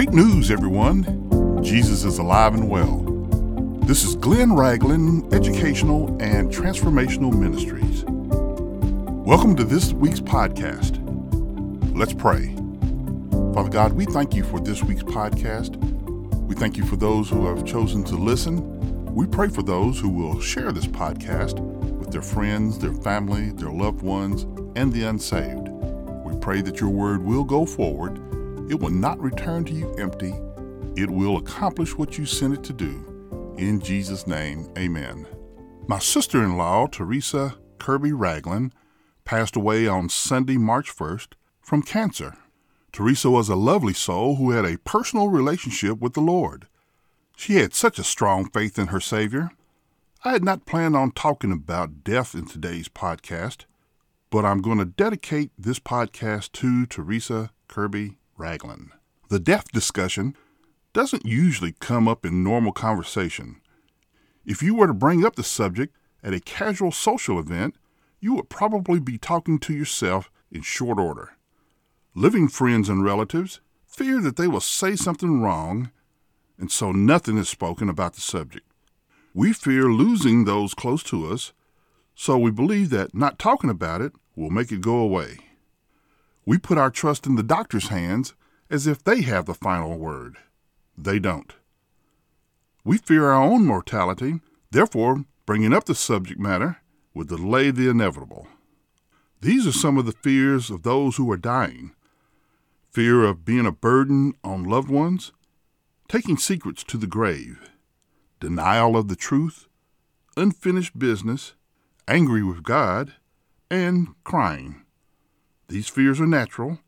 Great news, everyone! Jesus is alive and well. This is Glenn Ragland Educational and Transformational Ministries. Welcome to this week's podcast. Let's pray. Father God, we thank you for this week's podcast. We thank you for those who have chosen to listen. We pray for those who will share this podcast with their friends, their family, their loved ones, and the unsaved. We pray that your word will go forward it will not return to you empty. It will accomplish what you sent it to do. In Jesus' name, amen. My sister in law, Teresa Kirby Ragland, passed away on Sunday, March 1st from cancer. Teresa was a lovely soul who had a personal relationship with the Lord. She had such a strong faith in her Savior. I had not planned on talking about death in today's podcast, but I'm going to dedicate this podcast to Teresa Kirby Ragland. The death discussion doesn't usually come up in normal conversation. If you were to bring up the subject at a casual social event, you would probably be talking to yourself in short order. Living friends and relatives fear that they will say something wrong, and so nothing is spoken about the subject. We fear losing those close to us, so we believe that not talking about it will make it go away. We put our trust in the doctor's hands as if they have the final word. They don't. We fear our own mortality, therefore, bringing up the subject matter would delay the inevitable. These are some of the fears of those who are dying fear of being a burden on loved ones, taking secrets to the grave, denial of the truth, unfinished business, angry with God, and crying. These fears are natural,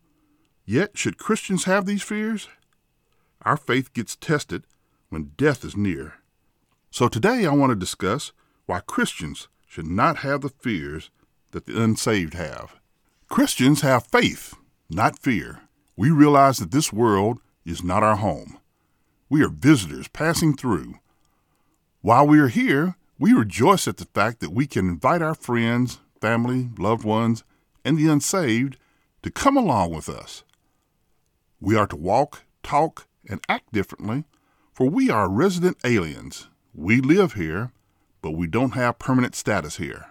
yet, should Christians have these fears? Our faith gets tested when death is near. So today I want to discuss why Christians should not have the fears that the unsaved have. Christians have faith, not fear. We realize that this world is not our home. We are visitors passing through. While we are here, we rejoice at the fact that we can invite our friends, family, loved ones, and the unsaved to come along with us. We are to walk, talk, and act differently, for we are resident aliens. We live here, but we don't have permanent status here.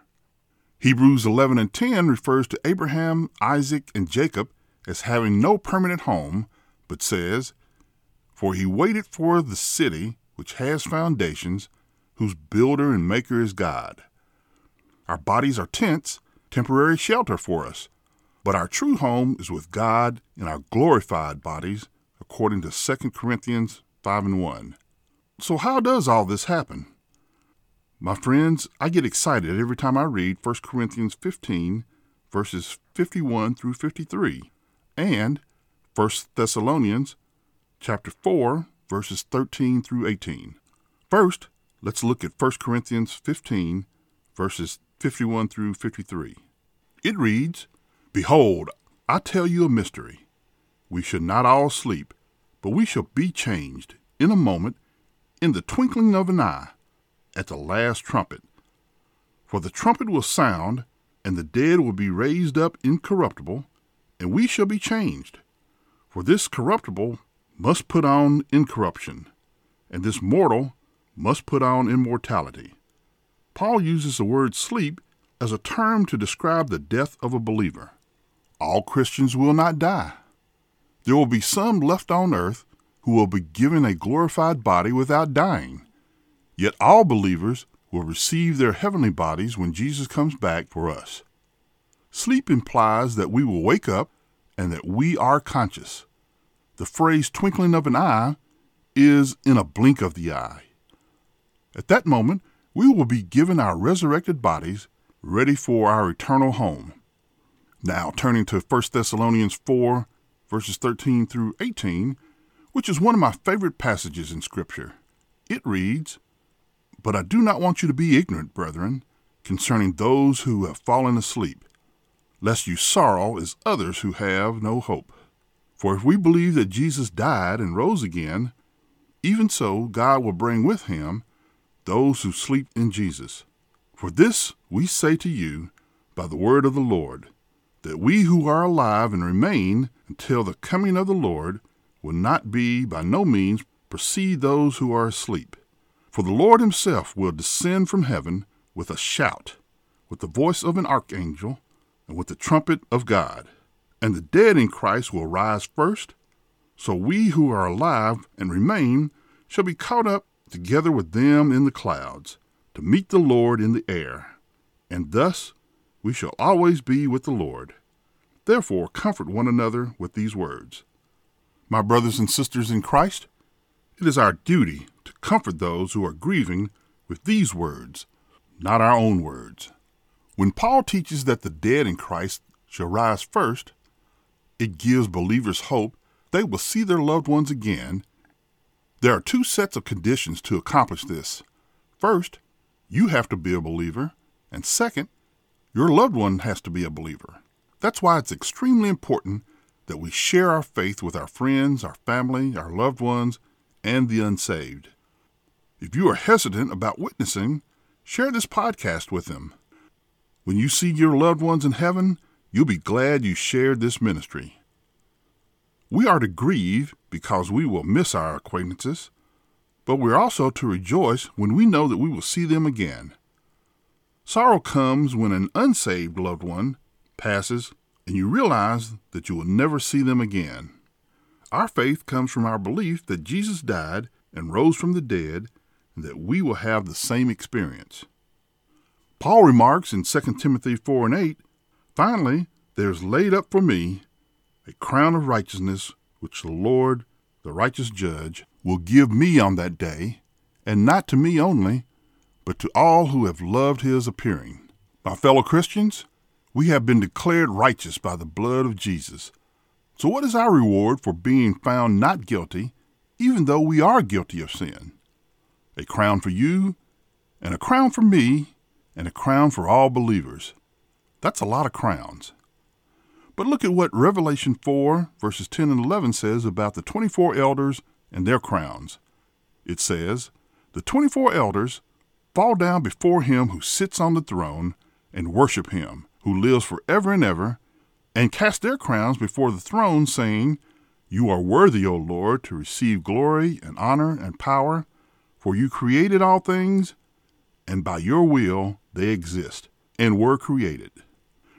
Hebrews 11 and 10 refers to Abraham, Isaac, and Jacob as having no permanent home, but says, For he waited for the city which has foundations, whose builder and maker is God. Our bodies are tents, temporary shelter for us, but our true home is with God in our glorified bodies, according to 2 Corinthians 5 and 1. So, how does all this happen? My friends, I get excited every time I read 1 Corinthians 15, verses 51 through 53, and 1 Thessalonians chapter 4, verses 13 through 18. First, let's look at 1 Corinthians 15, verses 51 through 53. It reads, Behold, I tell you a mystery. We should not all sleep, but we shall be changed in a moment, in the twinkling of an eye, at the last trumpet. For the trumpet will sound, and the dead will be raised up incorruptible, and we shall be changed. For this corruptible must put on incorruption, and this mortal must put on immortality. Paul uses the word sleep as a term to describe the death of a believer. All Christians will not die. There will be some left on earth who will be given a glorified body without dying. Yet all believers will receive their heavenly bodies when Jesus comes back for us. Sleep implies that we will wake up and that we are conscious. The phrase twinkling of an eye is in a blink of the eye. At that moment, we will be given our resurrected bodies ready for our eternal home. Now, turning to 1 Thessalonians 4, verses 13 through 18, which is one of my favorite passages in Scripture. It reads, But I do not want you to be ignorant, brethren, concerning those who have fallen asleep, lest you sorrow as others who have no hope. For if we believe that Jesus died and rose again, even so God will bring with him those who sleep in Jesus. For this we say to you by the word of the Lord that we who are alive and remain until the coming of the Lord will not be by no means precede those who are asleep. For the Lord himself will descend from heaven with a shout, with the voice of an archangel, and with the trumpet of God. And the dead in Christ will rise first. So we who are alive and remain shall be caught up together with them in the clouds to meet the Lord in the air. And thus we shall always be with the Lord. Therefore, comfort one another with these words. My brothers and sisters in Christ, it is our duty to comfort those who are grieving with these words, not our own words. When Paul teaches that the dead in Christ shall rise first, it gives believers hope they will see their loved ones again. There are two sets of conditions to accomplish this. First, you have to be a believer, and second, your loved one has to be a believer. That's why it's extremely important that we share our faith with our friends, our family, our loved ones, and the unsaved. If you are hesitant about witnessing, share this podcast with them. When you see your loved ones in heaven, you'll be glad you shared this ministry. We are to grieve because we will miss our acquaintances, but we're also to rejoice when we know that we will see them again. Sorrow comes when an unsaved loved one passes and you realize that you will never see them again. Our faith comes from our belief that Jesus died and rose from the dead and that we will have the same experience. Paul remarks in 2 Timothy 4 and 8 Finally, there is laid up for me a crown of righteousness which the Lord, the righteous judge, will give me on that day, and not to me only, but to all who have loved his appearing. My fellow Christians, we have been declared righteous by the blood of Jesus. So, what is our reward for being found not guilty, even though we are guilty of sin? A crown for you, and a crown for me, and a crown for all believers. That's a lot of crowns. But look at what Revelation 4, verses 10 and 11 says about the 24 elders and their crowns. It says, The 24 elders fall down before him who sits on the throne and worship him who lives forever and ever, and cast their crowns before the throne, saying, You are worthy, O Lord, to receive glory and honor and power, for you created all things, and by your will they exist and were created.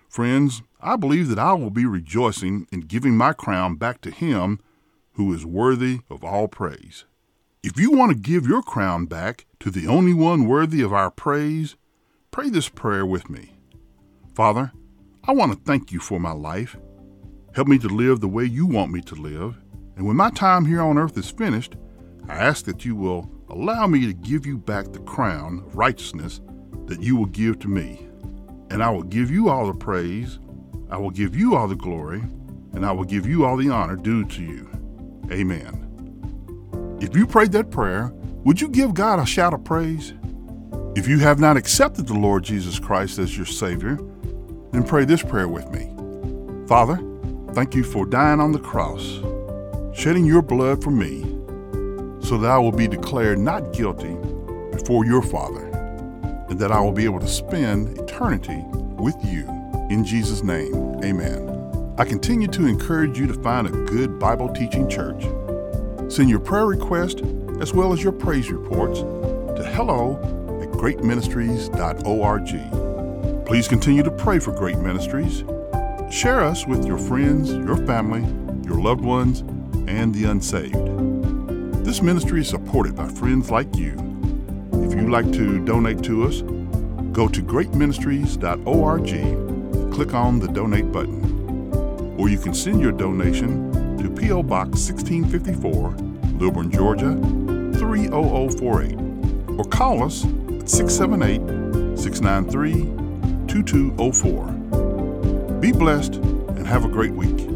Friends, I believe that I will be rejoicing in giving my crown back to him who is worthy of all praise. If you want to give your crown back to the only one worthy of our praise, pray this prayer with me. Father, I want to thank you for my life. Help me to live the way you want me to live. And when my time here on earth is finished, I ask that you will allow me to give you back the crown of righteousness that you will give to me. And I will give you all the praise, I will give you all the glory, and I will give you all the honor due to you. Amen. If you prayed that prayer, would you give God a shout of praise? If you have not accepted the Lord Jesus Christ as your Savior, then pray this prayer with me. Father, thank you for dying on the cross, shedding your blood for me, so that I will be declared not guilty before your Father, and that I will be able to spend eternity with you. In Jesus' name, amen. I continue to encourage you to find a good Bible teaching church. Send your prayer request as well as your praise reports to hello at greatministries.org. Please continue to pray for Great Ministries. Share us with your friends, your family, your loved ones, and the unsaved. This ministry is supported by friends like you. If you'd like to donate to us, go to greatministries.org, click on the donate button. Or you can send your donation to P.O. Box 1654, Lilburn, Georgia 30048, or call us at 678 693 2204. Be blessed and have a great week.